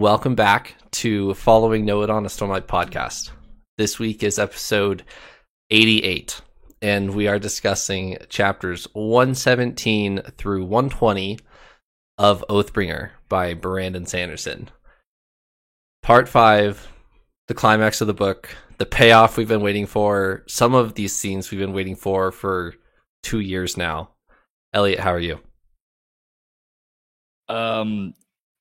welcome back to Following Noah on a Stormlight podcast. This week is episode 88, and we are discussing chapters 117 through 120 of Oathbringer by Brandon Sanderson. Part 5, the climax of the book, the payoff we've been waiting for, some of these scenes we've been waiting for for two years now. Elliot, how are you? Um,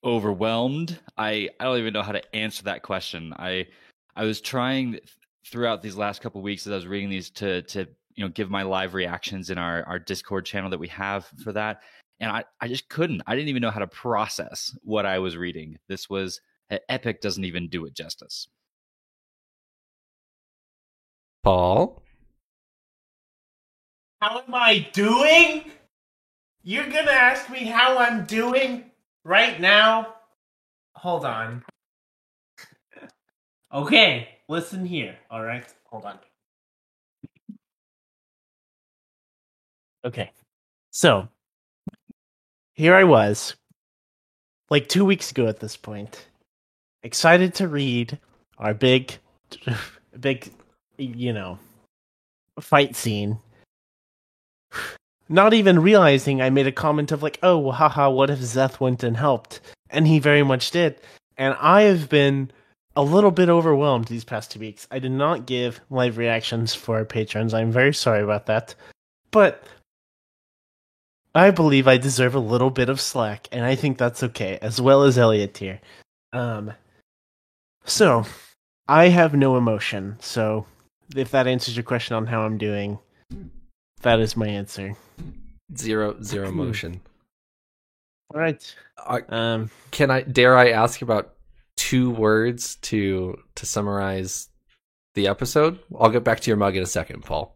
overwhelmed. I I don't even know how to answer that question. I I was trying throughout these last couple weeks as I was reading these to to you know give my live reactions in our our Discord channel that we have for that, and I I just couldn't. I didn't even know how to process what I was reading. This was Epic doesn't even do it justice. Paul, how am I doing? You're gonna ask me how I'm doing right now? Hold on. Okay, listen here. All right, hold on. Okay, so here I was, like two weeks ago at this point, excited to read our big, big, you know, fight scene not even realizing I made a comment of like, oh, haha, what if Szeth went and helped? And he very much did. And I have been a little bit overwhelmed these past two weeks. I did not give live reactions for our patrons. I'm very sorry about that. But I believe I deserve a little bit of slack, and I think that's okay, as well as Elliot here. Um, so I have no emotion. So if that answers your question on how I'm doing, that is my answer. Zero zero motion. All right. um, can I dare I ask about two words to to summarize the episode? I'll get back to your mug in a second, Paul.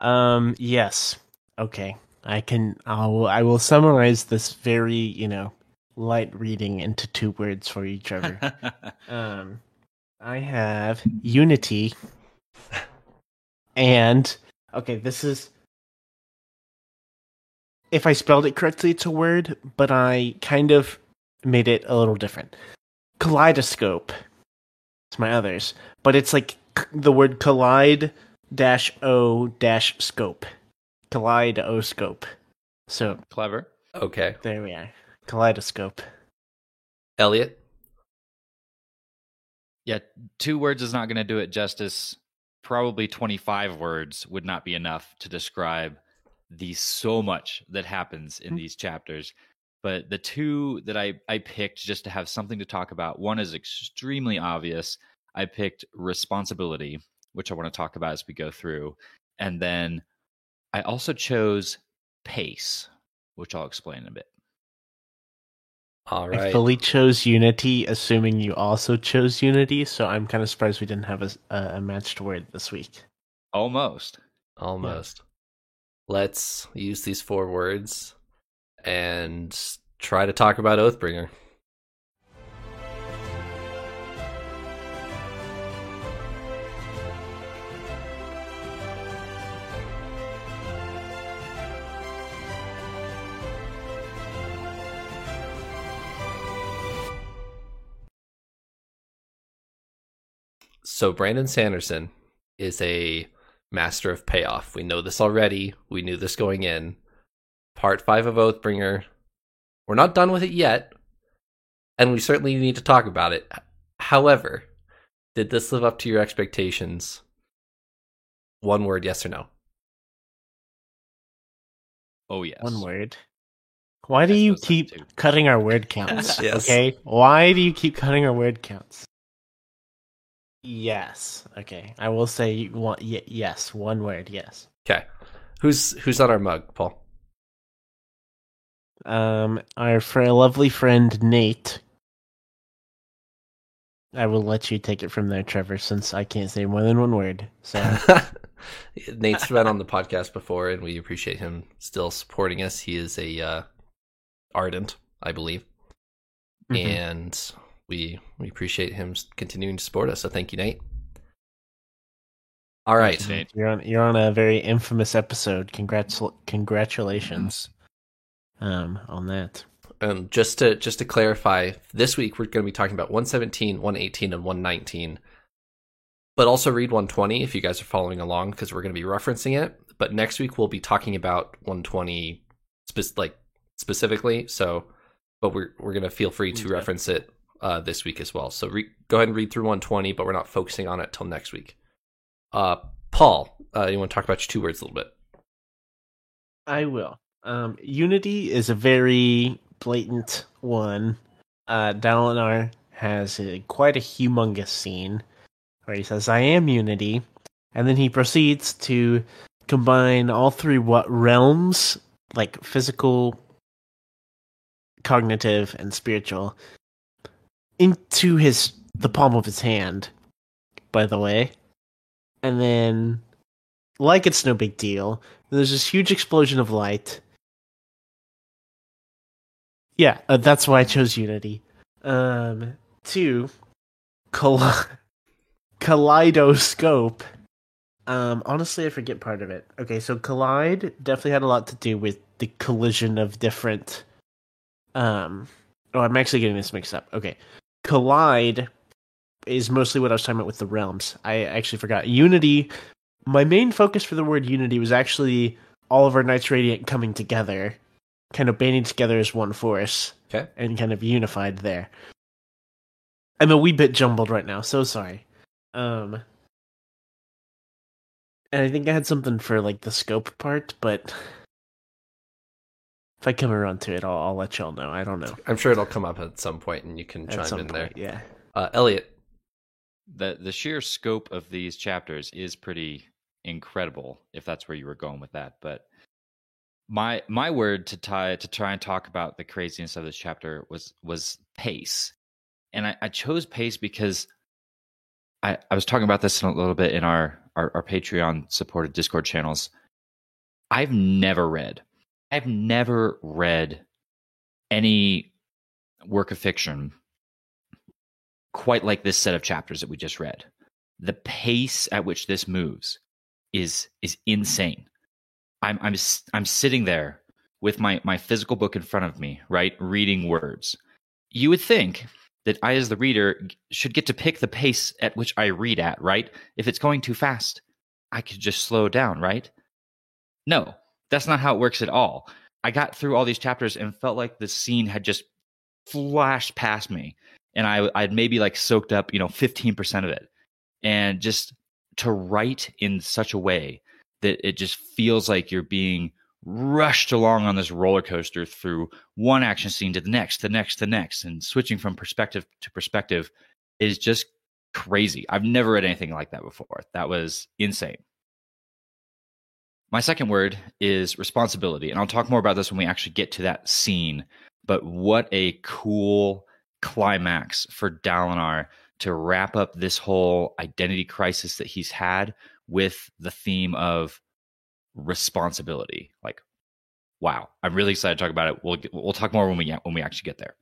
Um. Yes. Okay. I can. I'll. I will summarize this very, you know, light reading into two words for you, Trevor. um. I have unity and okay, this is if I spelled it correctly, it's a word, but I kind of made it a little different. Kaleidoscope. It's my others, but it's like the word collide dash o dash scope. Collide o scope. So clever. Okay. There we are. Kaleidoscope. Elliot. Yeah, two words is not going to do it justice probably 25 words would not be enough to describe the so much that happens in mm-hmm. these chapters. But the two that I, I picked just to have something to talk about one is extremely obvious. I picked responsibility which i want to talk about as we go through. And then i also chose pace which i'll explain in a bit all right. I fully chose Unity, assuming you also chose Unity. So I'm kind of surprised we didn't have a, a matched word this week. Almost. Almost. Yeah. Let's use these four words and try to talk about Oathbringer. So Brandon Sanderson is a master of payoff. We know this already. We knew this going in. Part five of Oathbringer. We're not done with it yet, and we certainly need to talk about it. However, did this live up to your expectations? One word, yes or no? Oh yes. One word. Why do you keep cutting our word counts? yes. Okay. Why do you keep cutting our word counts? Yes. Okay. I will say one. Y- yes. One word. Yes. Okay. Who's who's on our mug, Paul? Um, our fr- lovely friend Nate. I will let you take it from there, Trevor, since I can't say more than one word. So Nate's been on the podcast before, and we appreciate him still supporting us. He is a uh, ardent, I believe, mm-hmm. and we we appreciate him continuing to support us. So thank you, Nate. All right, you, Nate. You're on you're on a very infamous episode. Congrats, congratulations, um, on that. Um, just to just to clarify, this week we're going to be talking about 117, 118, and 119. But also read 120 if you guys are following along because we're going to be referencing it. But next week we'll be talking about 120 spe- like specifically. So, but we're we're going to feel free to Okay. reference it uh, this week as well. So re- go ahead and read through 120, but we're not focusing on it till next week. Uh, Paul, uh, you want to talk about your two words a little bit? I will. Um, Unity is a very blatant one. Uh, Dalinar has a, quite a humongous scene where he says, I am Unity. And then he proceeds to combine all three what realms, like physical, cognitive, and spiritual, into his the palm of his hand, by the way. And then like it's no big deal. There's this huge explosion of light. Yeah, uh, that's why I chose Unity. Um, two, Kal- Kaleidoscope. Um, honestly, I forget part of it. Okay, so Collide definitely had a lot to do with the collision of different. Um, oh, I'm actually getting this mixed up. Okay, Collide is mostly what I was talking about with the realms. I actually forgot. Unity my main focus for the word unity was actually all of our knights radiant coming together kind of banding together as one force Okay. and kind of unified there i'm a wee bit jumbled right now so sorry um and i think i had something for like the scope part but if i come around to it i'll, I'll let y'all know. I don't know. I'm sure it'll come up at some point and you can at chime some in point there. yeah. Uh, Elliot, the the sheer scope of these chapters is pretty incredible if that's where you were going with that but my my word to tie to try and talk about the craziness of this chapter was was pace. And i, I chose pace because I, I was talking about this in a little bit in our, our our patreon supported discord channels. I've never read i've never read any work of fiction quite like this set of chapters that we just read. The pace at which this moves is is insane. I'm I'm I'm sitting there with my my physical book in front of me, right, reading words. You would think that I as the reader should get to pick the pace at which I read at, right? If it's going too fast, I could just slow down, right? No, that's not how it works at all. I got through all these chapters and felt like the scene had just flashed past me and I I'd maybe like soaked up, you know, 15% of it. And just to write in such a way that it just feels like you're being rushed along on this roller coaster through one action scene to the next, the next, the next, and switching from perspective to perspective is just crazy. I've never read anything like that before. That was insane. My second word is responsibility, and I'll talk more about this when we actually get to that scene. But what a cool climax for Dalinar to wrap up this whole identity crisis that he's had with the theme of responsibility. Like, wow, I'm really excited to talk about it. We'll we'll talk more when we when we actually get there.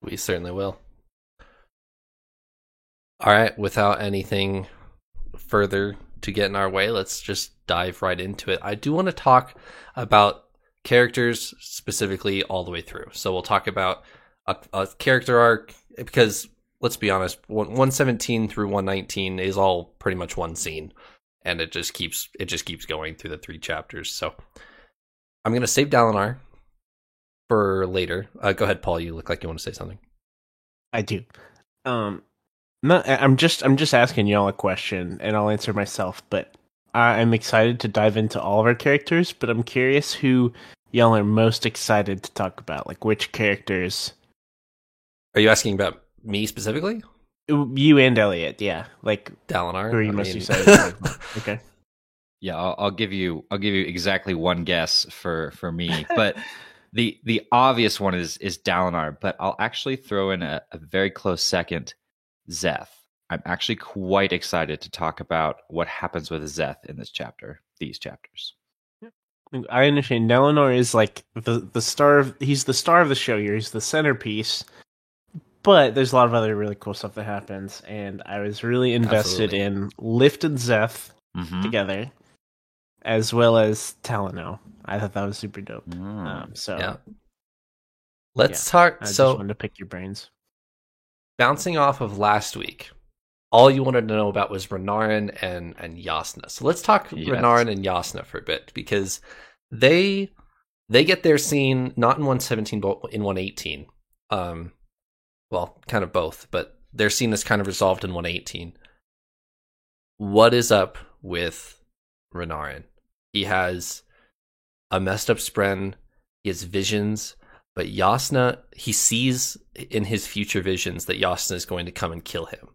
we certainly will. All right, without anything further to get in our way, let's just dive right into it. I do want to talk about characters specifically all the way through. So we'll talk about a, a character arc because let's be honest, 117 through 119 is all pretty much one scene and it just keeps it just keeps going through the three chapters. So I'm going to save Dalinar for later. Uh, go ahead, Paul. You look like you want to say something. I do. Um, not. I'm just. I'm just asking y'all a question, and I'll answer myself. But I'm excited to dive into all of our characters. But I'm curious who y'all are most excited to talk about. Like which characters? Are you asking about me specifically? Uh, you and Elliot, yeah. Like Dalinar? who are you I most mean- excited about? Okay. Yeah, I'll, I'll give you I'll give you exactly one guess for for me, but the the obvious one is is Dalinar, but I'll actually throw in a, a very close second, Szeth. I'm actually quite excited to talk about what happens with Szeth in this chapter, these chapters. I understand. Dalinar is like the the star. Of, he's the star of the show here. He's the centerpiece. But there's a lot of other really cool stuff that happens, and I was really invested Absolutely. in Lift and Szeth Mm-hmm. together, as well as Talano. I thought that was super dope. Mm. Um, so Yeah. Let's talk. I so just wanted to pick your brains. Bouncing off of last week, all you wanted to know about was Renarin and and Yasna. So let's talk Yes. Renarin and Yasna for a bit because they they get their scene not in 117 but in 118. Um, well, kind of both, but their scene is kind of resolved in 118. What is up with Renarin? He has a messed up spren. He has visions, but Yasna, he sees in his future visions that Yasna is going to come and kill him,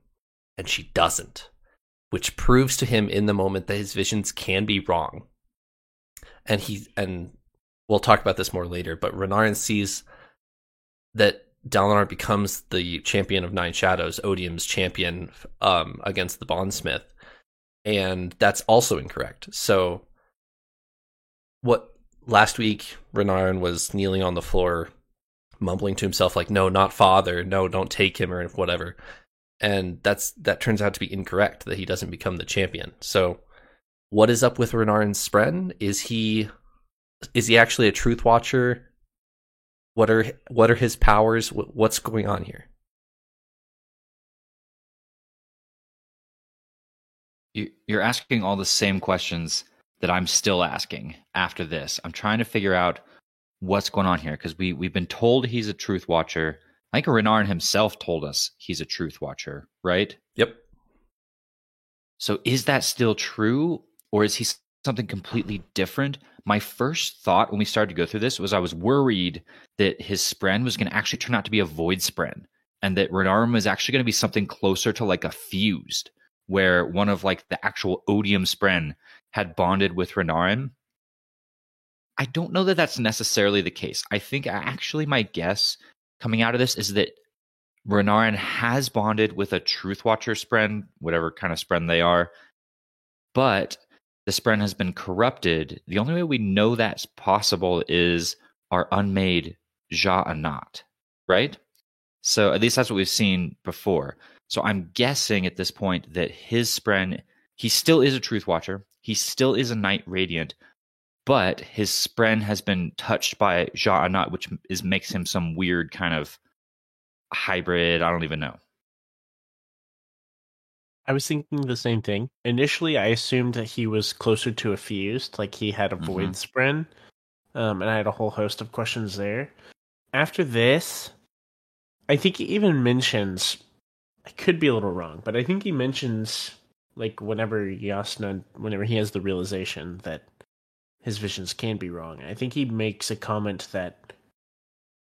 and she doesn't, which proves to him in the moment that his visions can be wrong. And he and we'll talk about this more later, but Renarin sees that Dalinar becomes the champion of Nine Shadows, Odium's champion um, against the Bondsmith, and that's also incorrect. So, what last week Renarin was kneeling on the floor, mumbling to himself like, "No, not father. No, don't take him or whatever," and that's that turns out to be incorrect. That he doesn't become the champion. So, what is up with Renarin's spren? Is he is he actually a truth watcher? What are what are his powers? What's going on here? You're asking all the same questions that I'm still asking after this. I'm trying to figure out what's going on here because we we've been told he's a truth watcher. I think Renarin himself told us he's a truth watcher, right? Yep. So is that still true or is he something completely different? My first thought when we started to go through this was I was worried that his spren was going to actually turn out to be a void spren and that Renarin was actually going to be something closer to like a fused where one of like the actual odium spren had bonded with Renarin. I don't know that that's necessarily the case. I think actually my guess coming out of this is that Renarin has bonded with a Truth Watcher spren, whatever kind of spren they are, but the spren has been corrupted. The only way we know that's possible is our unmade Sja-anat, right? So at least that's what we've seen before. So I'm guessing at this point that his spren, he still is a Truth Watcher. He still is a Knight Radiant, but his spren has been touched by Sja-anat, which is makes him some weird kind of hybrid. I don't even know. I was thinking the same thing. Initially, I assumed that he was closer to a fused, like he had a void spren, um, and I had a whole host of questions there. After this, I think he even mentions. I could be a little wrong, but I think he mentions like whenever Yasna, whenever he has the realization that his visions can be wrong. I think he makes a comment that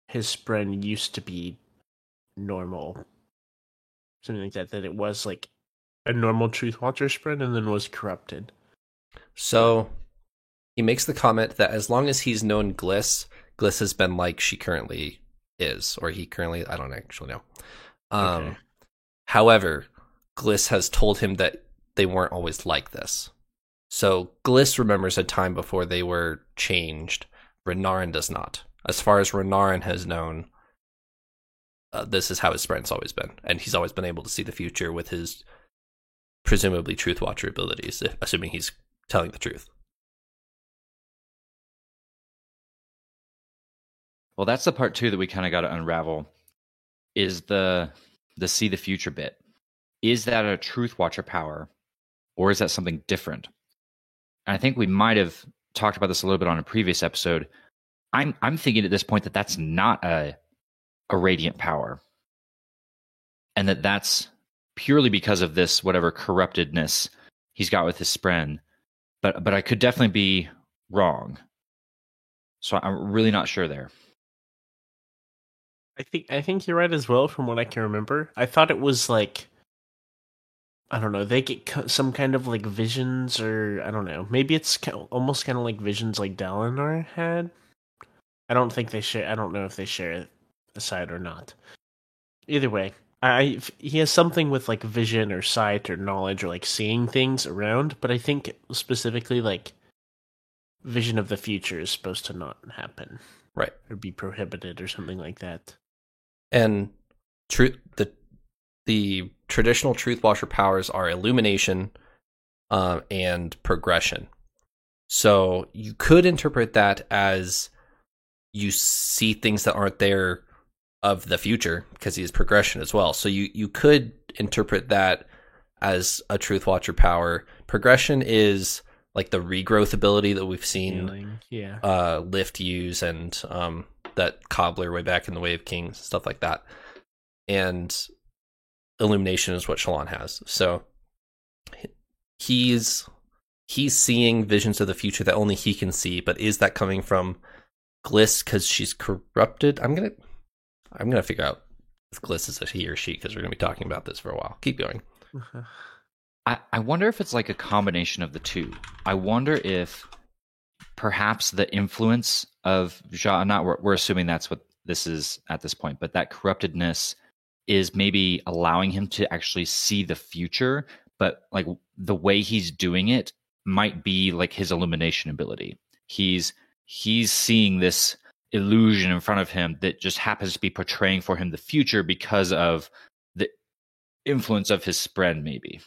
his spren used to be normal, something like that. That it was like a normal Truth Watcher spren and then was corrupted. So he makes the comment that as long as he's known Glys, Glys has been like she currently is, or he currently, I don't actually know. Um, Okay. However, Glys has told him that they weren't always like this. So Glys remembers a time before they were changed. Renarin does not. As far as Renarin has known, uh, this is how his spren's always been, and he's always been able to see the future with his presumably Truth Watcher abilities, if, assuming he's telling the truth. Well, that's the part too that we kind of got to unravel. Is the the see the future bit? Is that a truth watcher power, or is that something different? And I think we might have talked about this a little bit on a previous episode. I'm I'm thinking at this point that that's not a a radiant power, and that that's purely because of this whatever corruptedness he's got with his spren. But but I could definitely be wrong. So I'm really not sure there. I think I think you're right as well. From what I can remember, I thought it was like I don't know. They get co- some kind of like visions, or I don't know. Maybe it's almost kind of like visions like Dalinar had. I don't think they share. I don't know if they share a side or not. Either way, I he has something with like vision or sight or knowledge or like seeing things around. But I think specifically like vision of the future is supposed to not happen Right. or be prohibited or something like that. And truth the the traditional truth watcher powers are illumination um, and progression. So you could interpret that as you see things that aren't there of the future because he has progression as well. So you you could interpret that as a truth watcher power. Progression is like the regrowth ability that we've seen Healing, Yeah. uh lift use and um that cobbler way back in the way of kings stuff like that. And illumination is what Shallan has. So he's he's seeing visions of the future that only he can see but is that coming from Glys because she's corrupted? I'm gonna i'm gonna figure out if Glys is a he or she because we're gonna be talking about this for a while. Keep going. I, I wonder if it's like a combination of the two. I wonder if perhaps the influence of Ja, not we're, we're assuming that's what this is at this point, but that corruptedness is maybe allowing him to actually see the future, but like the way he's doing it might be like his illumination ability. He's he's seeing this illusion in front of him that just happens to be portraying for him the future because of the influence of his spren, maybe.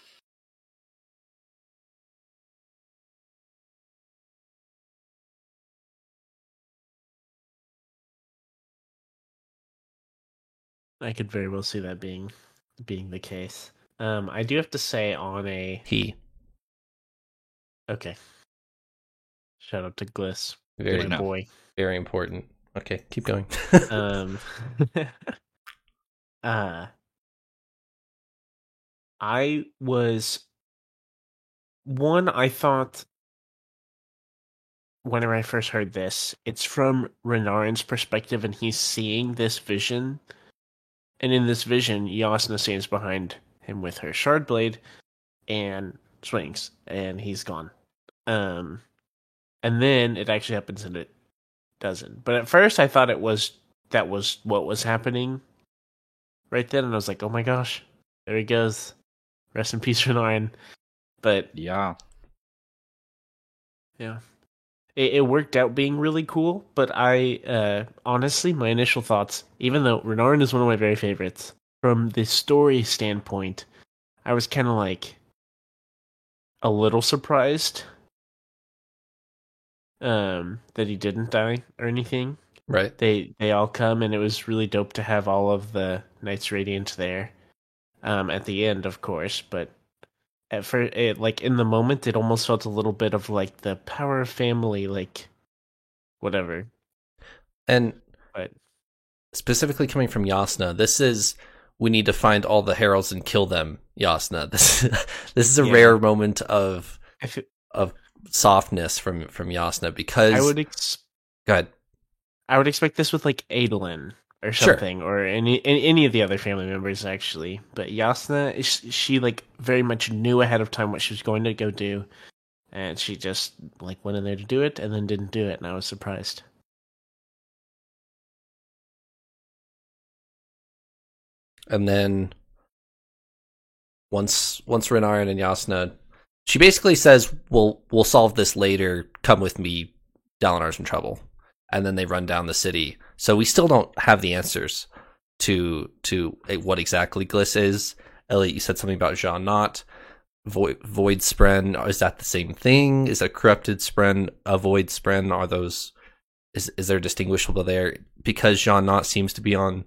I could very well see that being being the case. Um, I do have to say on a he okay. Shout out to Glys, very my boy. very important okay keep going um uh i was one i thought whenever i first heard this it's from renarin's perspective and he's seeing this vision and in this vision yasna stands behind him with her shard blade and swings and he's gone um and then it actually happens and it doesn't. But at first, I thought it was that was what was happening right then, and I was like, "Oh my gosh, there he goes, rest in peace, Renarin." But Yeah. yeah, it, it worked out being really cool. But I uh, honestly, my initial thoughts, even though Renarin is one of my very favorites, from the story standpoint, I was kind of like a little surprised um that he didn't die or anything right they they all come and it was really dope to have all of the knights radiant there um at the end of course but at first it eh, like in the moment it almost felt a little bit of like the power of family like whatever and but specifically coming from Yasna, this is we need to find all the heralds and kill them. Yasna, this this is a Yeah. rare moment of I, fe- of softness from from Yasna because I would ex- go ahead. I would expect this with like Adolin or Sure. something, or any any any of the other family members actually. But Yasna, she like very much knew ahead of time what she was going to go do, and she just like went in there to do it, and then didn't do it, and I was surprised. and then once once Renarin and Yasna, she basically says, "We'll we'll solve this later. Come with me. Dalinar's in trouble." And then they run down the city. So we still don't have the answers to to eh, what exactly Glys is. Elliot, you said something about Sja-anat. Void, void Spren, is that the same thing? Is a corrupted Spren a Void Spren? Are those is is there distinguishable there? Because Sja-anat seems to be on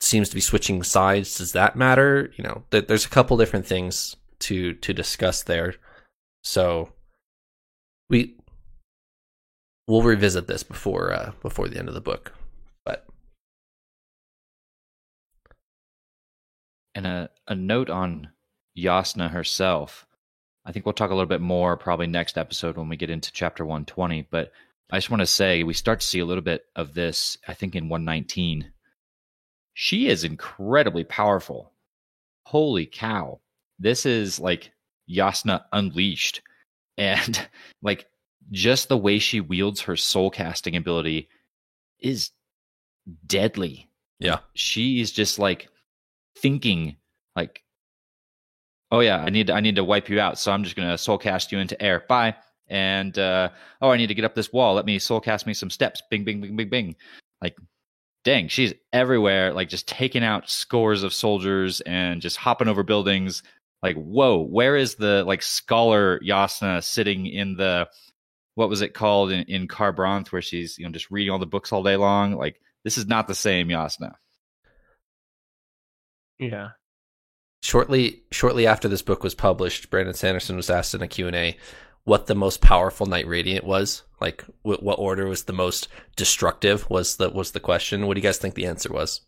seems to be switching sides. Does that matter? You know, th- there's a couple different things to to discuss there. So we we'll revisit this before uh, before the end of the book. But And a, a note on Yasna herself. I think we'll talk a little bit more probably next episode when we get into chapter 120. But I just want to say we start to see a little bit of this, I think, in 119. She is incredibly powerful. Holy cow. This is like Yasna unleashed. And like just the way she wields her soul casting ability is deadly. Yeah, she is just like thinking like oh yeah i need i need to wipe you out so i'm just going to soul cast you into air. Bye. And uh oh i need to get up this wall. Let me soul cast me some steps. Bing bing bing bing bing. Like dang she's everywhere like just taking out scores of soldiers and just hopping over buildings. Like whoa where is the like scholar yasna sitting in the what was it called in, in Kharbranth, where she's you know just reading all the books all day long. Like this is not the same Yasna. Yeah. Shortly shortly after this book was published, Brandon Sanderson was asked in a Q&A what the most powerful Knight Radiant was. Like wh- what order was the most destructive was the was the question. What do you guys think the answer was?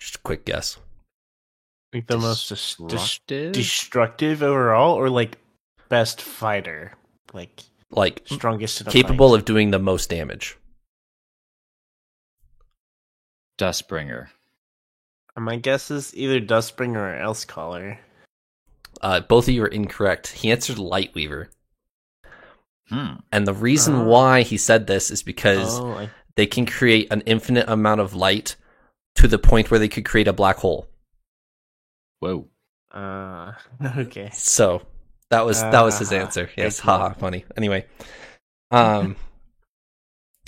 Just a quick guess. Like the most dis- dis- Destructive? destructive overall, or like best fighter, like Like strongest capable fight? of doing the most damage. Dustbringer. My guess is either Dustbringer or Elsecaller. Uh, both of you are incorrect. He answered Lightweaver. Hmm. And the reason Oh. why he said this is because Oh, I, they can create an infinite amount of light to the point where they could create a black hole. Whoa. uh, okay. So that was that was his Ah, answer. Yes, good one. haha, funny. Anyway, um,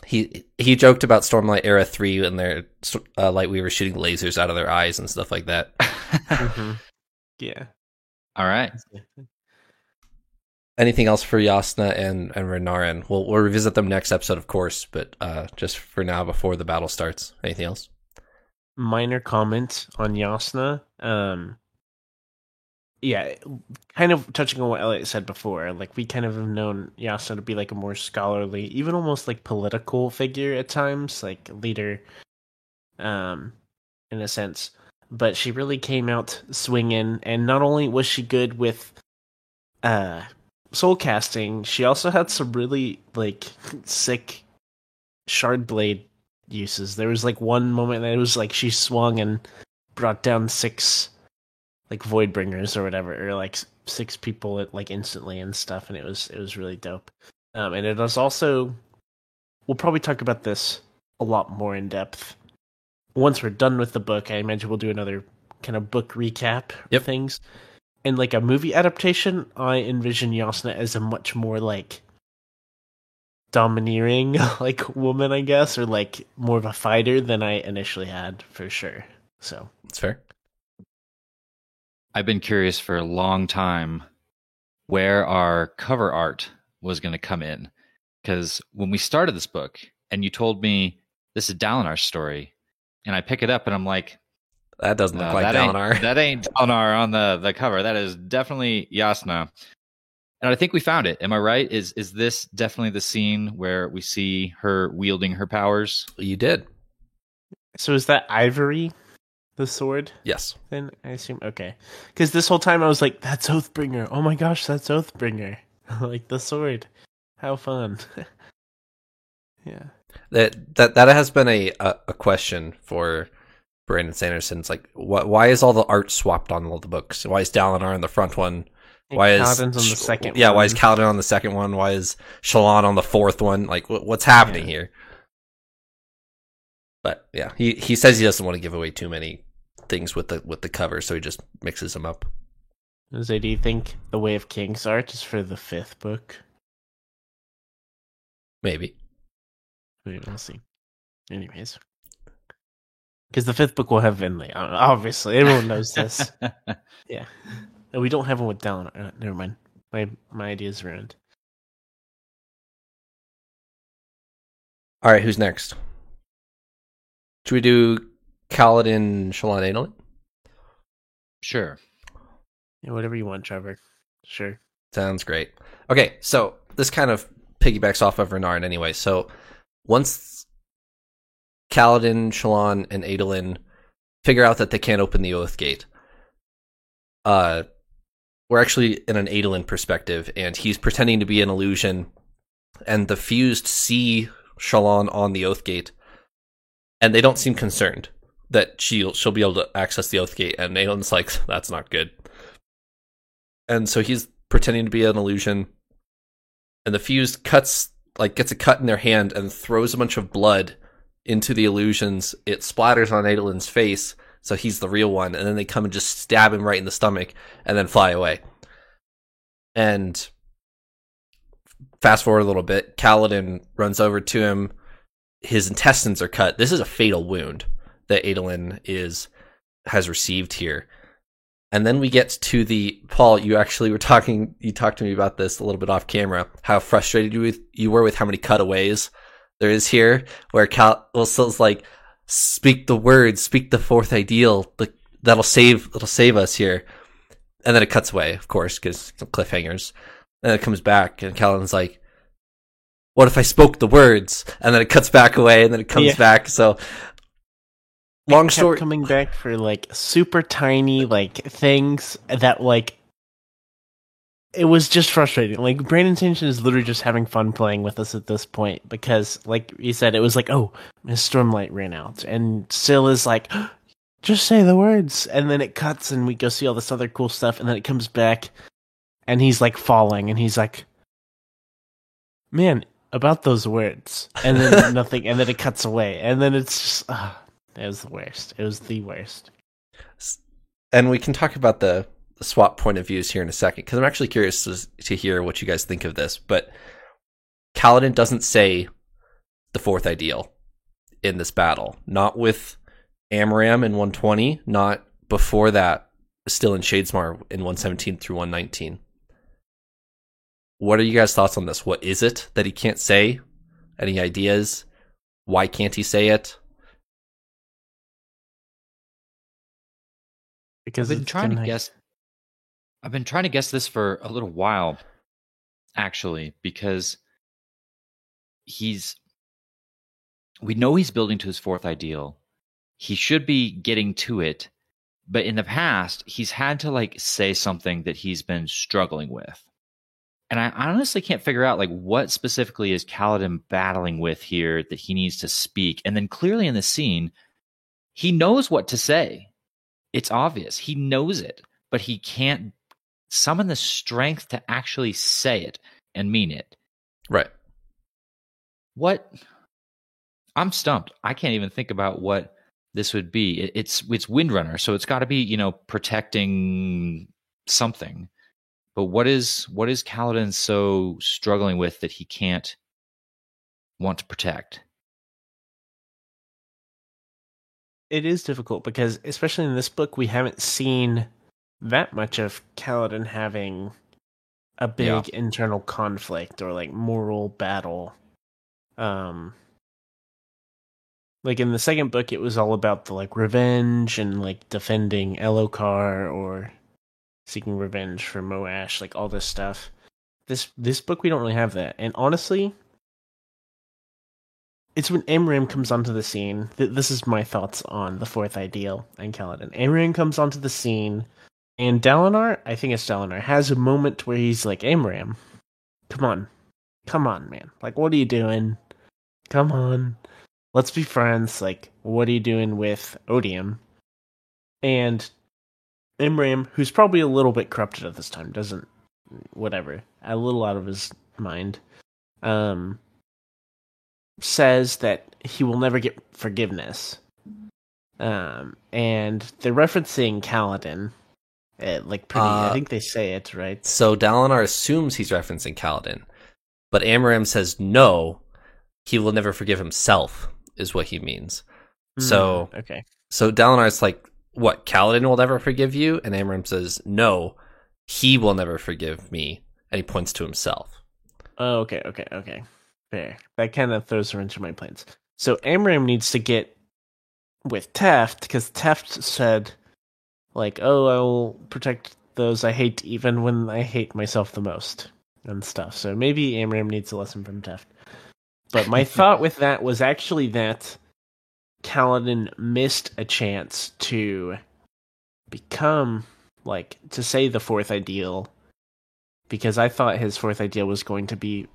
he he joked about Stormlight Era three and their uh, Lightweaver shooting lasers out of their eyes and stuff like that. Mhm. Yeah. All right. Anything else for Yasna and and Renarin? We'll we'll revisit them next episode, of course. But uh, just for now, before the battle starts, anything else? Minor comment on Yasna. Um, yeah, kind of touching on what Elliot said before. Like we kind of have known Yasna to be like a more scholarly, even almost like political figure at times, like leader. Um, in a sense, but she really came out swinging, and not only was she good with, uh, soul casting, she also had some really like sick shard blade uses. There was like one moment that it was like she swung and brought down six like void bringers or whatever, or like six people at, like instantly and stuff, and it was it was really dope. Um, and it was also we'll probably talk about this a lot more in depth once we're done with the book. I imagine we'll do another kind of book recap Yep. things. And like a movie adaptation, I envision Yasna as a much more like domineering like woman, I guess, or like more of a fighter than I initially had for sure. So It's fair. I've been curious for a long time where our cover art was going to come in. Because when we started this book and you told me this is Dalinar's story, and I pick it up and I'm like, That doesn't look "No, like that, ain't, Dalinar. that ain't Dalinar on the, the cover. That is definitely Yasna. And I think we found it. Am I right? Is is this definitely the scene where we see her wielding her powers? You did. so is that Ivory the sword? Yes. Then I assume okay. Because this whole time I was like, "That's Oathbringer! Oh my gosh, that's Oathbringer! like the sword! How fun!" yeah. That that that has been a a, question for Brandon Sanderson. It's like, wh- why is all the art swapped on all the books? Why is Dalinar on the front one? Why is Kaladin's on the second? Yeah, why is one. Kaladin on the second one? Why is Shallan on the fourth one? Like, wh- what's happening Yeah. here? But yeah, he he says he doesn't want to give away too many things with the with the cover, so he just mixes them up. So do you think the Way of Kings art is for the fifth book? Maybe. We will see. Anyways, because the fifth book will have Venli. Obviously, everyone knows this. yeah, and we don't have one with Dalinar. Uh, never mind. My my idea's ruined. All right, who's next? Should we do Kaladin, Shallan, Adolin? sure. Yeah, whatever you want, Trevor. Sure. Sounds great. Okay, so this kind of piggybacks off of Renarin anyway. So once Kaladin, Shallan, and Adolin figure out that they can't open the Oath Gate, uh, we're actually in an Adolin perspective, and he's pretending to be an illusion, and the fused see Shallan on the Oath Gate, and they don't seem concerned that she'll she'll be able to access the Oath Gate, and Adolin's like, that's not good. And so he's pretending to be an illusion, and the fused cuts like gets a cut in their hand and throws a bunch of blood into the illusions. It splatters on Adolin's face, so he's the real one, and then they come and just stab him right in the stomach and then fly away. And fast forward a little bit, Kaladin runs over to him. His intestines are cut. This is a fatal wound that Adolin is has received here. And then we get to the Paul. You actually were talking. You talked to me about this a little bit off camera. How frustrated you with you were with how many cutaways there is here, where Cal Wilson's like, "Speak the words, speak the fourth ideal. The, that'll save. That'll save us here." And then it cuts away, of course, because cliffhangers. And it comes back, and Kaladin's like, "What if I spoke the words?" And then it cuts back away, and then it comes Yeah. back. So, long kept story. coming back for like super tiny like things that like it was just frustrating. Like Brandon Sanderson is literally just having fun playing with us at this point because, like you said, it was like, oh, Miss Stormlight ran out, and Syl is like, just say the words, and then it cuts, and we go see all this other cool stuff, and then it comes back, and he's like falling, and he's like, man, about those words, and then nothing, and then it cuts away, and then it's just, ah, it was the worst. It was the worst. and we can talk about the, swap point of views here in a second because I'm actually curious to, to hear what you guys think of this. But Kaladin doesn't say the fourth ideal in this battle, not with Amaram in 120, not before that, still in Shadesmar in 117 through 119. What are you guys' thoughts on this? What is it that he can't say? Any ideas? Why can't he say it? Because I've been trying to guess. I've been trying to guess this for a little while, actually, because he's. We know he's building to his fourth ideal. He should be getting to it, but in the past, he's had to like say something that he's been struggling with. And I honestly can't figure out like what specifically is Kaladin battling with here that he needs to speak. And then clearly in the scene, he knows what to say. It's obvious. He knows it, but he can't summon the strength to actually say it and mean it. Right. What? I'm stumped. I can't even think about what this would be. It, it's it's Windrunner, so it's got to be you know protecting something. But what is what is Kaladin so struggling with that he can't want to protect? It is difficult because especially in this book we haven't seen that much of Kaladin having a big Yeah. internal conflict or like moral battle. Um like in the second book it was all about the like revenge and like defending Elhokar or seeking revenge for Moash, like all this stuff. This this book we don't really have that. And honestly, it's when Amaram comes onto the scene. Th- this is my thoughts on the fourth ideal and Kaladin. Amaram comes onto the scene, and Dalinar, I think it's Dalinar, has a moment where he's like, Amaram, come on. Come on, man. Like, what are you doing? Come on. Let's be friends. Like, what are you doing with Odium? And Amaram, who's probably a little bit corrupted at this time, doesn't whatever, a little out of his mind, um, says that he will never get forgiveness. Um, and they're referencing Kaladin, uh, like pretty. I Uh, think they say it right. So Dalinar assumes he's referencing Kaladin, but Amaram says no, he will never forgive himself, is what he means. So, Mm, okay, so Dalinar's like, what? Kaladin will never forgive you, and Amaram says no, he will never forgive me, and he points to himself. oh, okay, okay, okay, fair. That kind of throws her into my plans. So Amaram needs to get with Teft because Teft said, like, "Oh, I will protect those I hate, even when I hate myself the most." and stuff. So maybe Amaram needs a lesson from Teft. But my thought with that was actually that Kaladin missed a chance to become like to say the fourth ideal because I thought his fourth ideal was going to be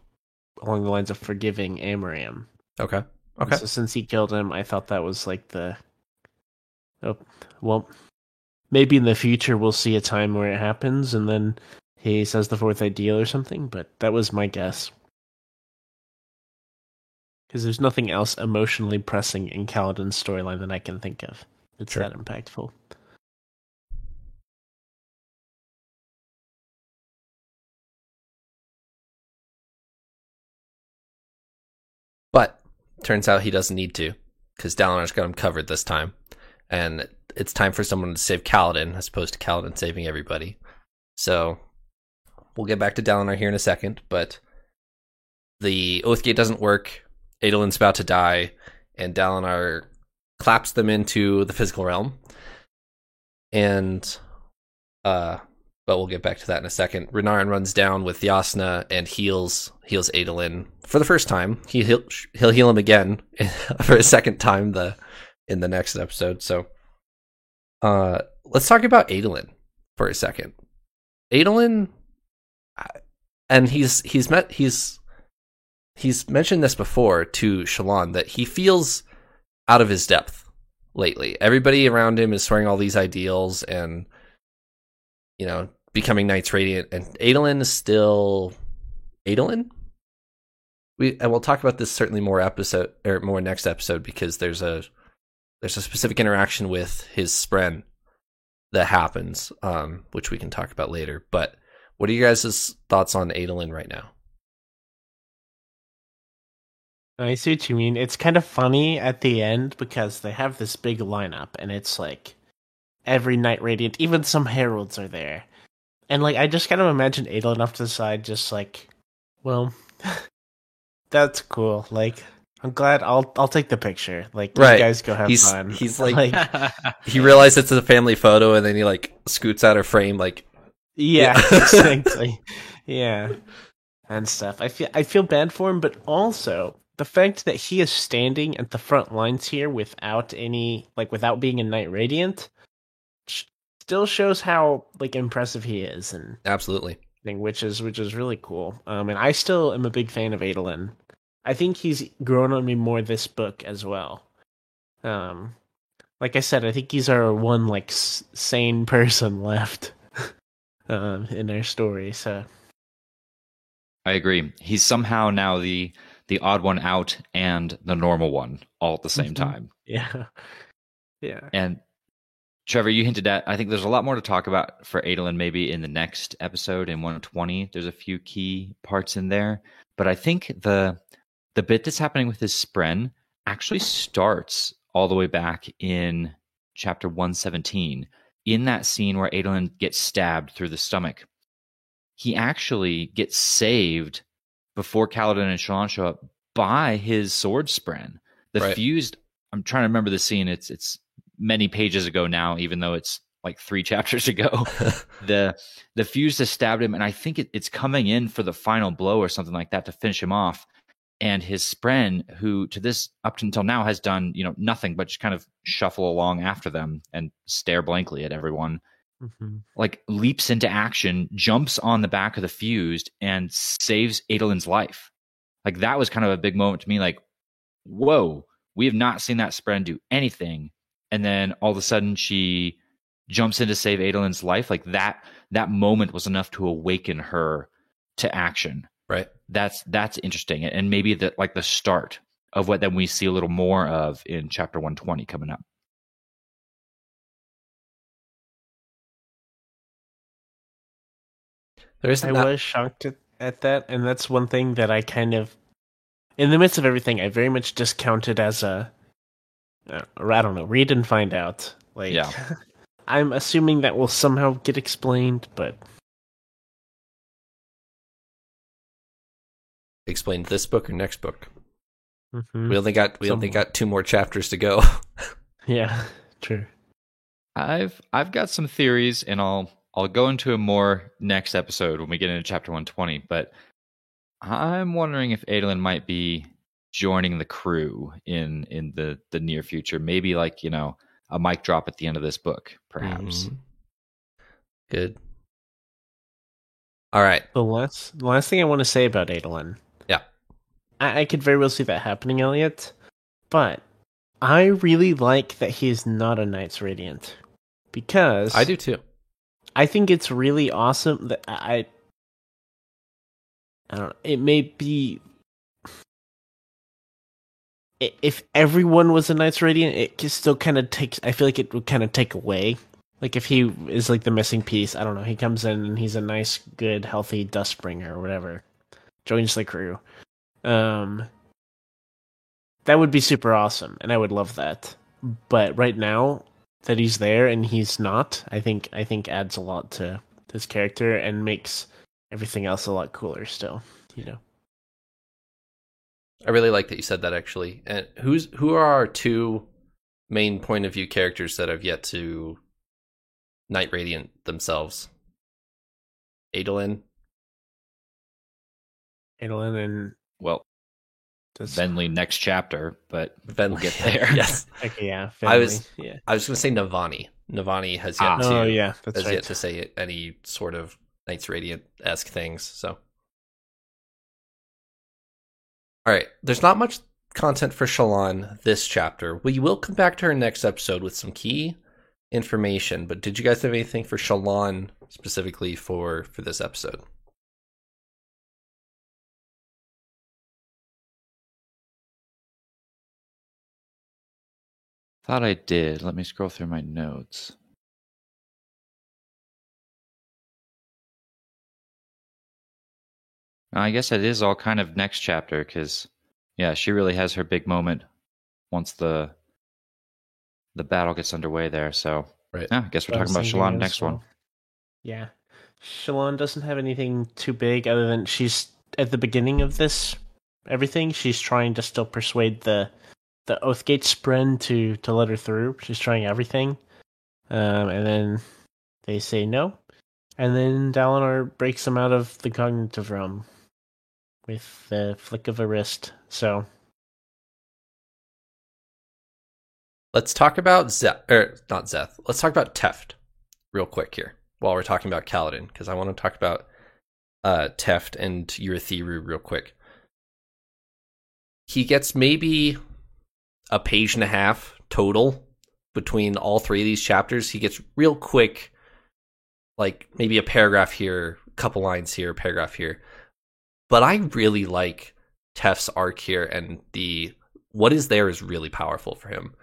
along the lines of forgiving Amaram. Okay. Okay. So since he killed him, I thought that was like the oh well maybe in the future we'll see a time where it happens and then he says the fourth ideal or something, but that was my guess. Because there's nothing else emotionally pressing in Kaladin's storyline that I can think of. It's Sure. that impactful. Turns out he doesn't need to because Dalinar's got him covered this time. and it's time for someone to save Kaladin as opposed to Kaladin saving everybody. So we'll get back to Dalinar here in a second, but the Oathgate doesn't work. Adolin's about to die, and Dalinar claps them into the physical realm. And uh but we'll get back to that in a second. Renarin runs down with Jasnah and heals heals Adolin for the first time. He he'll, he'll heal him again for a second time the in the next episode. So, uh, let's talk about Adolin for a second. Adolin, and he's he's met he's he's mentioned this before to Shallan that he feels out of his depth lately. Everybody around him is swearing all these ideals and you know becoming Knights Radiant, and Adolin is still Adolin. We and we'll talk about this certainly more episode or more next episode because there's a there's a specific interaction with his spren that happens, um, which we can talk about later. But what are you guys' thoughts on Adolin right now? I see what you mean. It's kind of funny at the end because they have this big lineup, and it's like every Knight Radiant, even some heralds are there. And like I just kind of imagine Adolin off to the side, just like, well, that's cool. Like I'm glad I'll I'll take the picture. Like Right. you guys go have He's fun. he's like, he realizes it's a family photo, and then he like scoots out of frame, like yeah, Yeah. exactly. Yeah. And stuff. I feel I feel bad for him, but also the fact that he is standing at the front lines here without any like without being a Knight Radiant sh- still shows how like impressive he is and absolutely. thing, which is which is really cool. Um, and I still am a big fan of Adolin. I think he's grown on me more this book as well. Um, like I said, I think he's our one like s- sane person left um, in our story. So I agree. He's somehow now the the odd one out and the normal one all at the same Mhm. time. yeah, yeah, And Trevor, you hinted at. I think there's a lot more to talk about for Adolin maybe in the next episode in 120. There's a few key parts in there, but I think the the bit that's happening with his spren actually starts all the way back in chapter 117 in that scene where Adolin gets stabbed through the stomach. He actually gets saved before Kaladin and Shallan show up by his sword spren. The Right. fused. I'm trying to remember the scene. It's it's many pages ago now, even though it's like three chapters ago. the the fuse has stabbed him, and I think it, it's coming in for the final blow or something like that to finish him off. And his spren, who to this up until now has done you know nothing but just kind of shuffle along after them and stare blankly at everyone, Mhm. like leaps into action, jumps on the back of the fused, and saves Adolin's life. Like that was kind of a big moment to me. Like, whoa, we have not seen that spren do anything, and then all of a sudden she jumps in to save Adolin's life. Like that, that moment was enough to awaken her to action. right. That's that's interesting, and maybe that like the start of what then we see a little more of in chapter one twenty coming up. There is I not, was shocked at, at that, and that's one thing that I kind of, in the midst of everything, I very much discounted as a, or I don't know, read and find out. Like, Yeah. I'm assuming that will somehow get explained, but explained this book or next book. Mhm. We only got we only got two more chapters to go. yeah, true. I've I've got some theories, and I'll I'll go into it more next episode when we get into chapter one twenty. But I'm wondering if Adolin might be joining the crew in in the the near future. Maybe like you know a mic drop at the end of this book, perhaps. Mhm. Good. All right. The last, the last thing I want to say about Adolin. Yeah. I, I could very well see that happening, Elliot. But I really like that he is not a Knights Radiant because I do too. I think it's really awesome that I. I don't know. It may be. If everyone was a Knights Radiant, it still kind of takes. I feel like it would kind of take away. Like if he is like the missing piece, I don't know. He comes in and he's a nice, good, healthy Dustbringer or whatever, joins the crew. Um, that would be super awesome, and I would love that. But right now, that he's there and he's not, I think I think adds a lot to his character and makes everything else a lot cooler still, you know. I really like that you said that actually. And who's who are our two main point of view characters that have yet to Knight Radiant themselves? Adolin. Adolin and Well, does Venli next chapter, but Venli. We'll get there. yes. okay, yeah. I was- yeah. I was going to say Navani. Navani has yet Ah. to Oh yeah, has right. yet to say any sort of Knights Radiant esque things. So, all right, there's not much content for Shallan this chapter. We will come back to her next episode with some key information. But did you guys have anything for Shallan specifically for for this episode? thought I did. Let me scroll through my notes. I guess it is all kind of next chapter because, yeah, she really has her big moment once the the battle gets underway there. So, Right. yeah, I guess we're talking about Shallan next well. one. Yeah. Shallan doesn't have anything too big other than she's at the beginning of this everything, she's trying to still persuade the the Oathgate Spren to to let her through. She's trying everything. Um and then they say no. And then Dalinar breaks them out of the cognitive realm with the flick of a wrist. So Let's talk about Szeth, or not Szeth. Let's talk about Teft real quick here while we're talking about Kaladin because I want to talk about uh, Teft and Urithiru real quick. He gets maybe a page and a half total between all three of these chapters. He gets real quick, like maybe a paragraph here, a couple lines here, a paragraph here. But I really like Teft's arc here, and the what is there is really powerful for him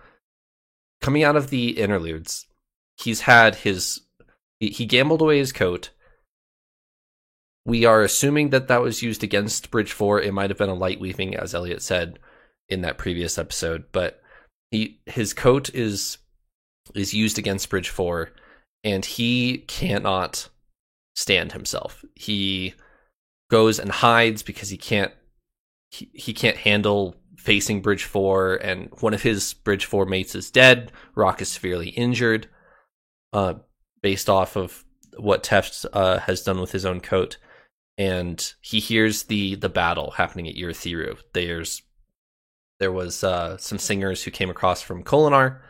coming out of the interludes, he's had his he, he gambled away his coat. We are assuming that that was used against Bridge Four. It might have been a light weaving, as Elliot said in that previous episode, but he his coat is is used against Bridge Four, and he cannot stand himself. He goes and hides because he can't he, he can't handle facing Bridge 4, and one of his Bridge 4 mates is dead. Rock is severely injured, uh, based off of what Teft uh, has done with his own coat. And he hears the the battle happening at Urithiru. There's there was uh, some singers who came across from Kholinar,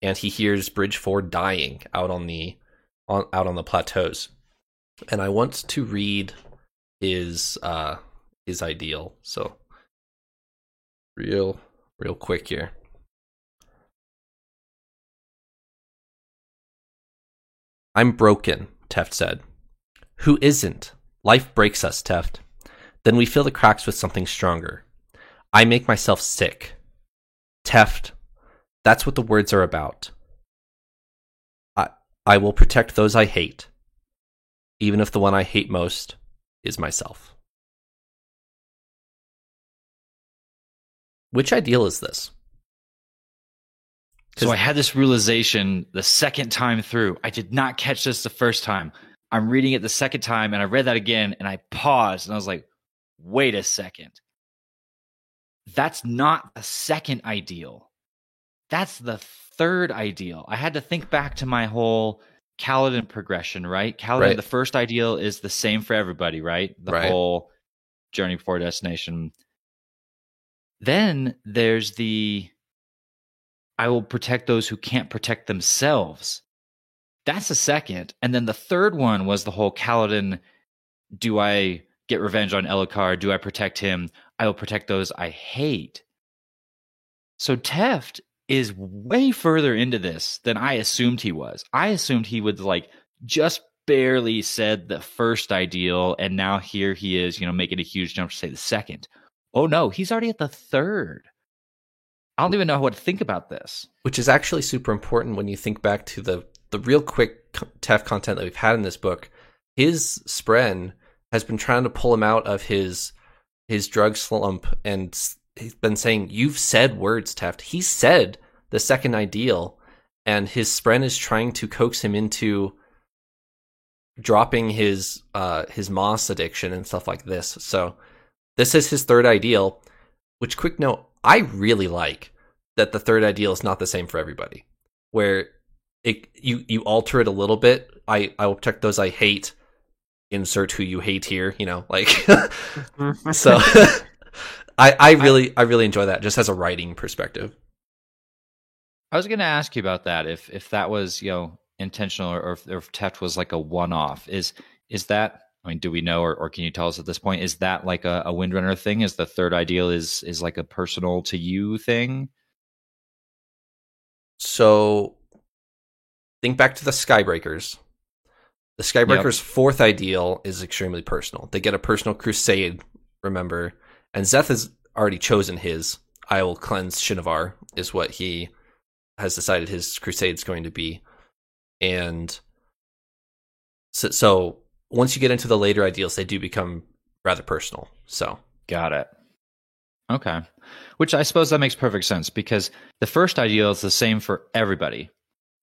and he hears Bridge 4 dying out on the on, out on the plateaus. And I want to read his uh, is ideal. So real real quick here. I'm broken, Teft said. Who isn't? Life breaks us, Teft. Then we fill the cracks with something stronger. I make myself sick. Teft, that's what the words are about. I I will protect those I hate, even if the one I hate most is myself. Which ideal is this? So I had this realization the second time through. I did not catch this the first time. I'm reading it the second time and I read that again and I paused and I was like, wait a second. That's not the second ideal. That's the third ideal. I had to think back to my whole Kaladin progression, right? Kaladin, Right. the first ideal is the same for everybody, right? The Right. whole journey before destination. Then there's the I will protect those who can't protect themselves. That's the second. And then the third one was the whole Kaladin do I get revenge on Elhokar? Do I protect him? I will protect those I hate. So Teft is way further into this than I assumed he was. I assumed he would like just barely said the first ideal, and now here he is, you know, making a huge jump to say the second. Oh no, he's already at the third. I don't even know what to think about this. which is actually super important when you think back to the the real quick Teft content that we've had in this book. His Spren has been trying to pull him out of his his drug slump, and he's been saying, "You've said words, Teft." He said the second ideal, and his spren is trying to coax him into dropping his uh his moss addiction and stuff like this. So this is his third ideal, which quick note, I really like that the third ideal is not the same for everybody. Where it you you alter it a little bit. I I will check those I hate. Insert who you hate here, you know, like so I I really I really enjoy that just as a writing perspective. I was going to ask you about that if if that was you know intentional or, or if, or if Teft was like a one off. Is is that I mean, do we know, or, or can you tell us at this point? Is that like a, a Windrunner thing? Is the third ideal is is like a personal to you thing? So think back to the Skybreakers. The Skybreakers' fourth ideal is extremely personal. They get a personal crusade, remember, and Szeth has already chosen his. I will cleanse Shinovar is what he has decided his crusade's going to be, and so, so once you get into the later ideals, they do become rather personal. So got it. Okay, which I suppose that makes perfect sense because the first ideal is the same for everybody,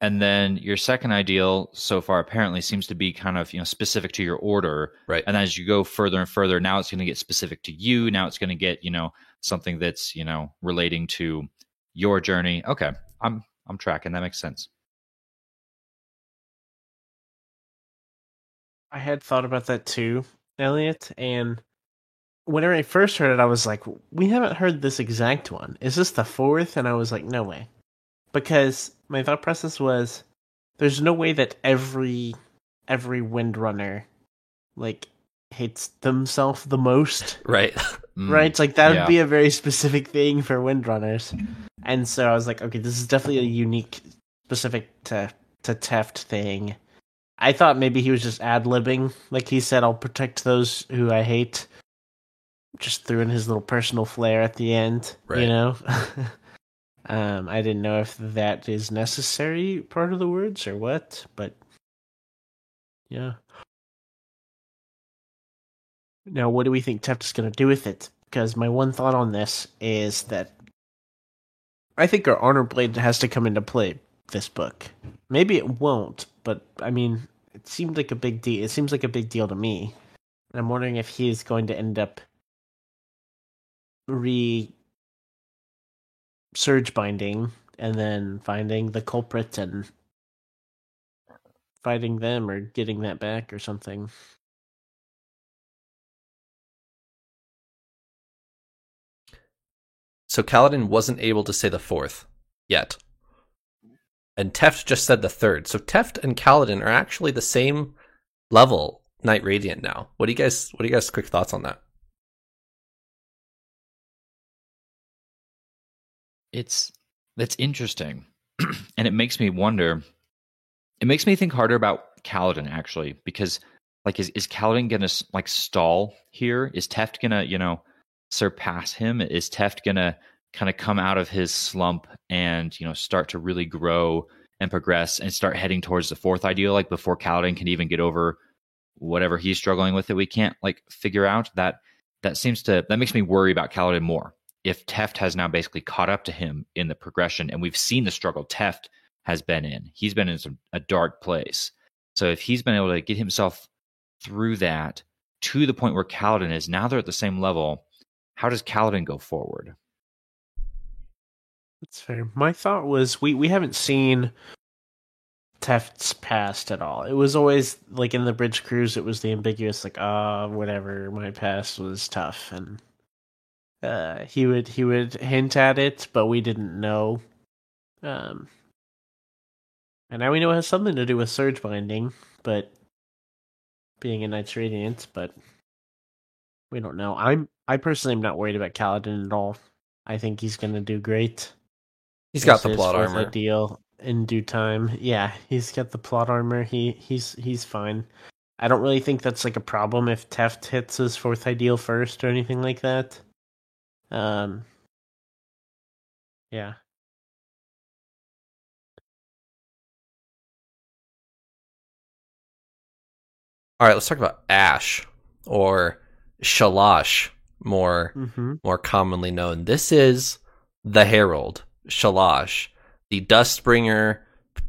and then your second ideal so far apparently seems to be kind of you know specific to your order, right? And as you go further and further, now it's going to get specific to you. Now it's going to get you know something that's you know relating to your journey. Okay, I'm I'm tracking. That makes sense. I had thought about that too, Elliot, and whenever I first heard it, I was like, "We haven't heard this exact one. Is this the fourth? And I was like, "No way," because my thought process was, "There's no way that every every Windrunner like hates themselves the most, right? Mm, right? It's like that would yeah. be a very specific thing for Windrunners." And so I was like, "Okay, this is definitely a unique, specific to to Teft thing." I thought maybe he was just ad libbing, like he said, "I'll protect those who I hate." Just threw in his little personal flair at the end, Right. you know. um, I didn't know if that is necessary part of the words or what, but yeah. Now, what do we think Teft is going to do with it? Because my one thought on this is that I think our honor blade has to come into play this book. Maybe it won't, but I mean, it seemed like a big deal. It seems like a big deal to me. And I'm wondering if he is going to end up re surge binding and then finding the culprit and fighting them or getting that back or something. So Kaladin wasn't able to say the fourth yet. And Teft just said the third. So Teft and Kaladin are actually the same level Knight Radiant now. What do you guys what do you guys quick thoughts on that? It's that's interesting. And it makes me wonder it makes me think harder about Kaladin actually because like is is Kaladin gonna like stall here? Is Teft gonna you know surpass him? Is Teft gonna kind of come out of his slump and you know start to really grow and progress and start heading towards the fourth ideal like before Kaladin can even get over whatever he's struggling with that we can't like figure out? That that seems to that makes me worry about Kaladin more if Teft has now basically caught up to him in the progression, and we've seen the struggle Teft has been in. He's been in some, a dark place. So if he's been able to get himself through that to the point where Kaladin is, now they're at the same level. How does Kaladin go forward? That's fair. My thought was we we haven't seen Teft's past at all. It was always like in the bridge crews. It was the ambiguous, like ah, whatever. My past was tough, and uh, he would he would hint at it, but we didn't know. Um, and now we know it has something to do with surge binding, but being a Knight's Radiant, but we don't know. I'm I personally am not worried about Kaladin at all. I think he's gonna do great. He's got the plot armor. Ideal in due time. Yeah, he's got the plot armor. He he's he's fine. I don't really think that's like a problem if Teft hits his fourth ideal first or anything like that. Um. Yeah. All right, let's talk about Ash or Shalash, more Mm-hmm. more commonly known. This is the Herald, Shalash, the Dustbringer,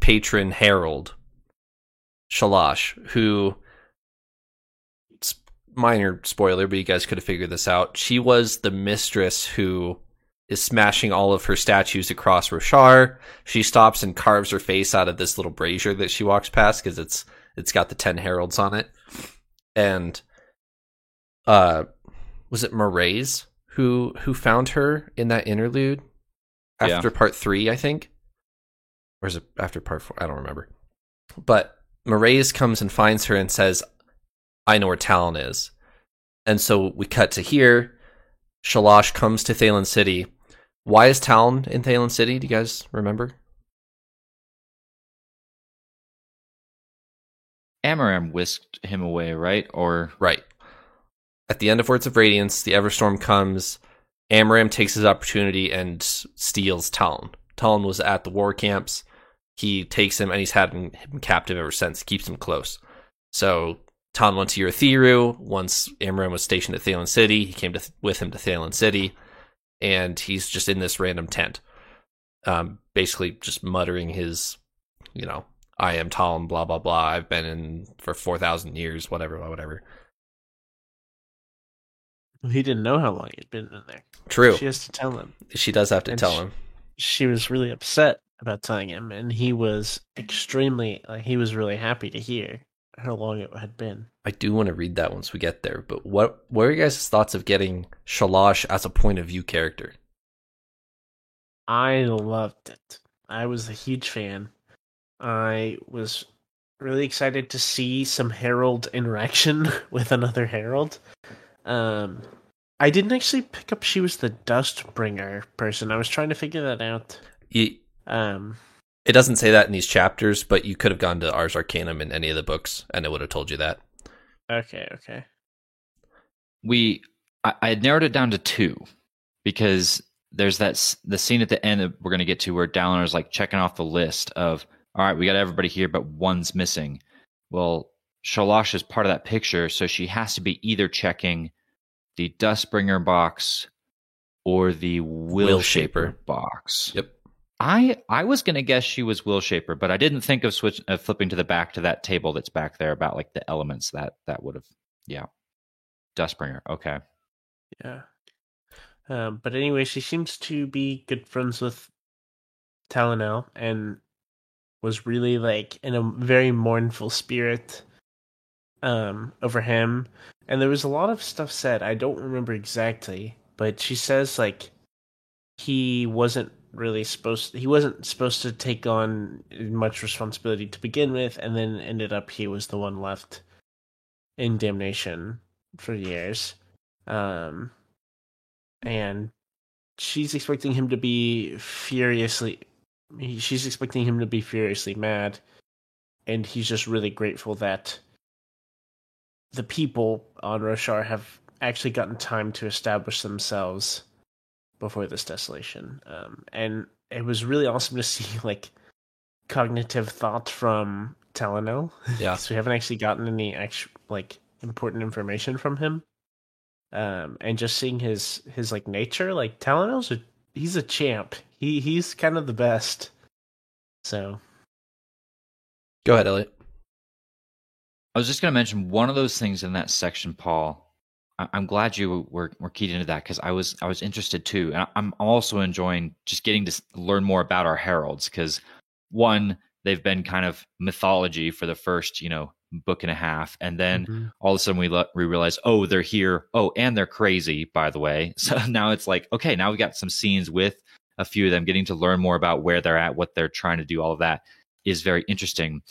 patron herald, Shalash, who minor spoiler, but you guys could have figured this out. She was the mistress who is smashing all of her statues across Roshar. She stops and carves her face out of this little brazier that she walks past because it's it's got the ten heralds on it. And uh was it Mraize who who found her in that interlude after Yeah. part three, I think? Or is it after part four? I don't remember. But Mraize comes and finds her and says, I know where Talon is. And so we cut to here. Shalash comes to Thaylen City. Why is Talon in Thaylen City? Do you guys remember? Amaram whisked him away, right? Or Right. At the end of Words of Radiance, the Everstorm comes. Amaram takes his opportunity and steals Talon. Talon was at the war camps. He takes him and he's had him, him captive ever since. Keeps him close. So Talon went to Urithiru. Once Amaram was stationed at Thaylen City, he came to, with him to Thaylen City, and he's just in this random tent, um, basically just muttering his, you know, I am Talon, blah blah blah. I've been in for four thousand years, whatever, whatever. He didn't know how long he'd been in there. True. She has to tell him. She does have to And tell she- him. She was really upset about telling him, and he was extremely like he was really happy to hear how long it had been. I do want to read that once we get there. But what what are your guys' thoughts of getting Shalash as a point of view character? I loved it. I was a huge fan. I was really excited to see some Herald interaction with another Herald. Um, I didn't actually pick up she was the Dustbringer person. I was trying to figure that out. You, Um, it doesn't say that in these chapters, but you could have gone to Ars Arcanum in any of the books, and it would have told you that. okay, okay. we I, I had narrowed it down to two because there's that the scene at the end that we're going to get to where Dallin is like checking off the list of all right we got everybody here but one's missing well Shalash is part of that picture so she has to be either checking the Dustbringer box or the Will, Will Shaper Shaper. box Yep. I I was gonna guess she was Will Shaper, but I didn't think of switch of flipping to the back to that table that's back there about like the elements that that would have yeah. Dustbringer. Okay. Yeah. Um, but anyway, she seems to be good friends with Talenel and was really like in a very mournful spirit um over him. And there was a lot of stuff said. I don't remember exactly, but she says like he wasn't really supposed he wasn't supposed to take on much responsibility to begin with and then ended up he was the one left in damnation for years. Um and she's expecting him to be furiously she's expecting him to be furiously mad and he's just really grateful that the people on Roshar have actually gotten time to establish themselves before this desolation um and it was really awesome to see like cognitive thought from Talenel Yeah. so we haven't actually gotten any actual like important information from him um and just seeing his his like nature like Talenel's a he's a champ he he's kind of the best so Go ahead, Elliot. I was just going to mention one of those things in that section, Paul. I'm glad you were, were keyed into that because I was I was interested too, and I'm also enjoying just getting to learn more about our heralds because one, they've been kind of mythology for the first you know book and a half, and then Mhm. all of a sudden we le- we realize oh they're here oh and they're crazy by the way so now it's like okay now we've got some scenes with a few of them getting to learn more about where they're at what they're trying to do all of that is very interesting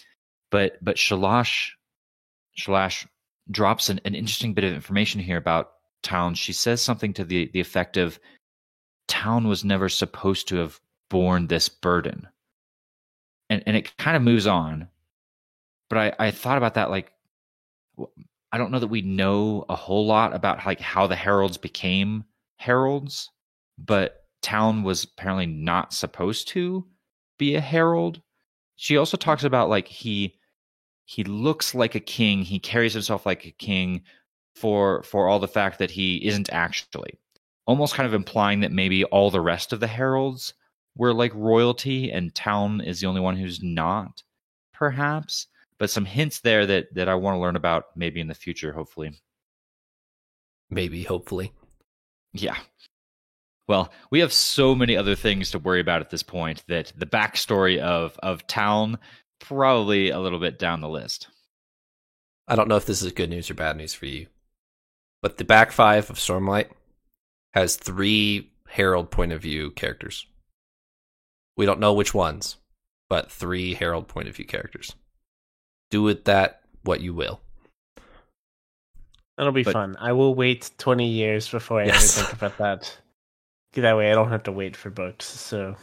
but but Shalash Shalash drops an, an interesting bit of information here about Taln. She says something to the the effect of Taln was never supposed to have borne this burden. And and it kind of moves on. But I, I thought about that like I don't know that we know a whole lot about like how the heralds became heralds, but Taln was apparently not supposed to be a herald. She also talks about like he he looks like a king he carries himself like a king for for all the fact that he isn't actually almost kind of implying that maybe all the rest of the heralds were like royalty and Taln is the only one who's not, perhaps. But some hints there that that I want to learn about maybe in the future, hopefully. Maybe, hopefully. Yeah. Well, we have so many other things to worry about at this point that the backstory of of Taln probably a little bit down the list. I don't know if this is good news or bad news for you, but the back five of Stormlight has three Herald point of view characters. We don't know which ones, but three Herald point of view characters. Do with that what you will. That'll be But- fun. I will wait 20 years before I Yes. ever think about that. That way I don't have to wait for books. So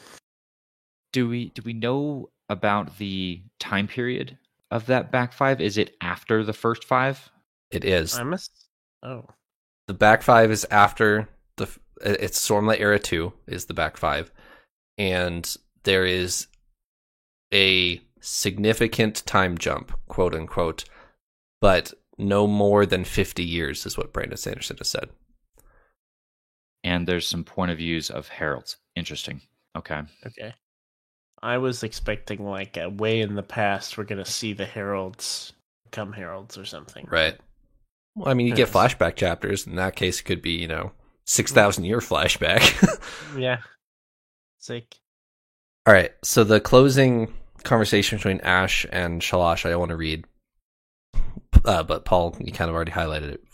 Do we do we know about the time period of that back five? Is it after the first five? It is. I must. Oh. the back five is after the it's Stormlight era 2 is the back five and there is a significant time jump quote unquote but no more than 50 years is what Brandon Sanderson has said And there's some point of views of heralds. Interesting. Okay. Okay. I was expecting like uh, way in the past we're gonna see the heralds become heralds or something. right well, I mean you get flashback chapters in that case it could be you know 6000 year flashback Yeah. Sick. All right. So the closing conversation between Ash and Shalash, I want to read. Uh, but Paul, you kind of already highlighted it.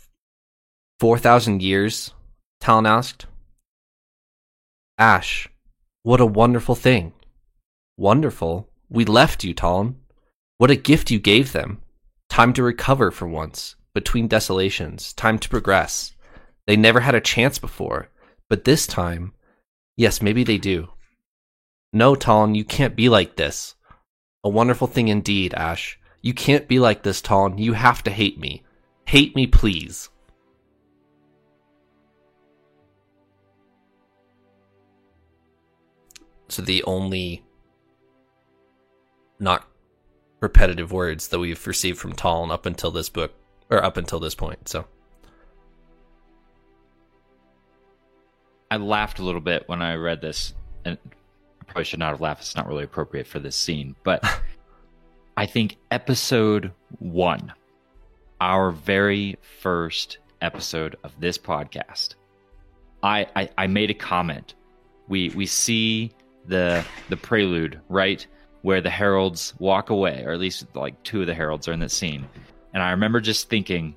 4,000 years? Talon asked. Ash, what a wonderful thing. Wonderful? We left you, Talon. What a gift you gave them. Time to recover for once, between desolations, time to progress. They never had a chance before, but this time, yes, maybe they do. No, Talon, you can't be like this. A wonderful thing indeed, Ash. You can't be like this, Talon. You have to hate me. Hate me, please. So the only not repetitive words that we've received from Talon up until this book, or up until this point. So I laughed a little bit when I read this, and I probably should not have laughed. It's not really appropriate for this scene, but I think episode one, our very first episode of this podcast, I, I, I made a comment. We we see the the prelude right where the heralds walk away, or at least like two of the heralds are in that scene, and I remember just thinking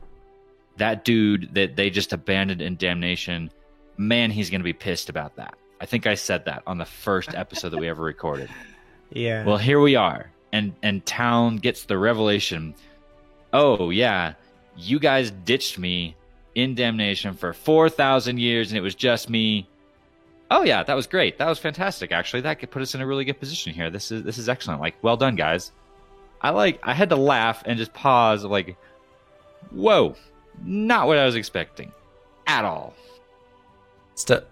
that dude that they just abandoned in damnation man, he's going to be pissed about that. I think I said that on the first episode that we ever recorded. Yeah. Well, here we are, and and Taln gets the revelation. Oh yeah, you guys ditched me in damnation for four thousand years, and it was just me. Oh yeah, that was great. That was fantastic. Actually, that could put us in a really good position here. This is this is excellent. Like, well done, guys. I like. I had to laugh and just pause. Like, whoa, not what I was expecting, at all. St-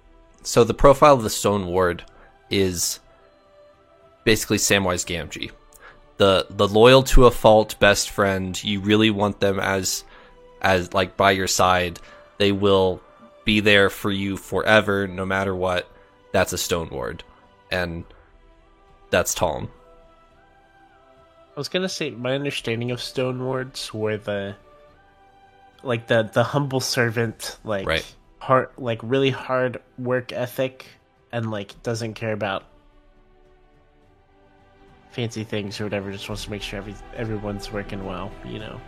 so the profile of the Stone Ward is basically Samwise Gamgee. The the loyal to a fault best friend. You really want them as as like by your side. They will be there for you forever, no matter what. That's a Stone Ward, and that's Talon. I was gonna say my understanding of stone wards were the like the the humble servant, like Right. hard like really hard work ethic and like doesn't care about fancy things or whatever, just wants to make sure every everyone's working well, you know.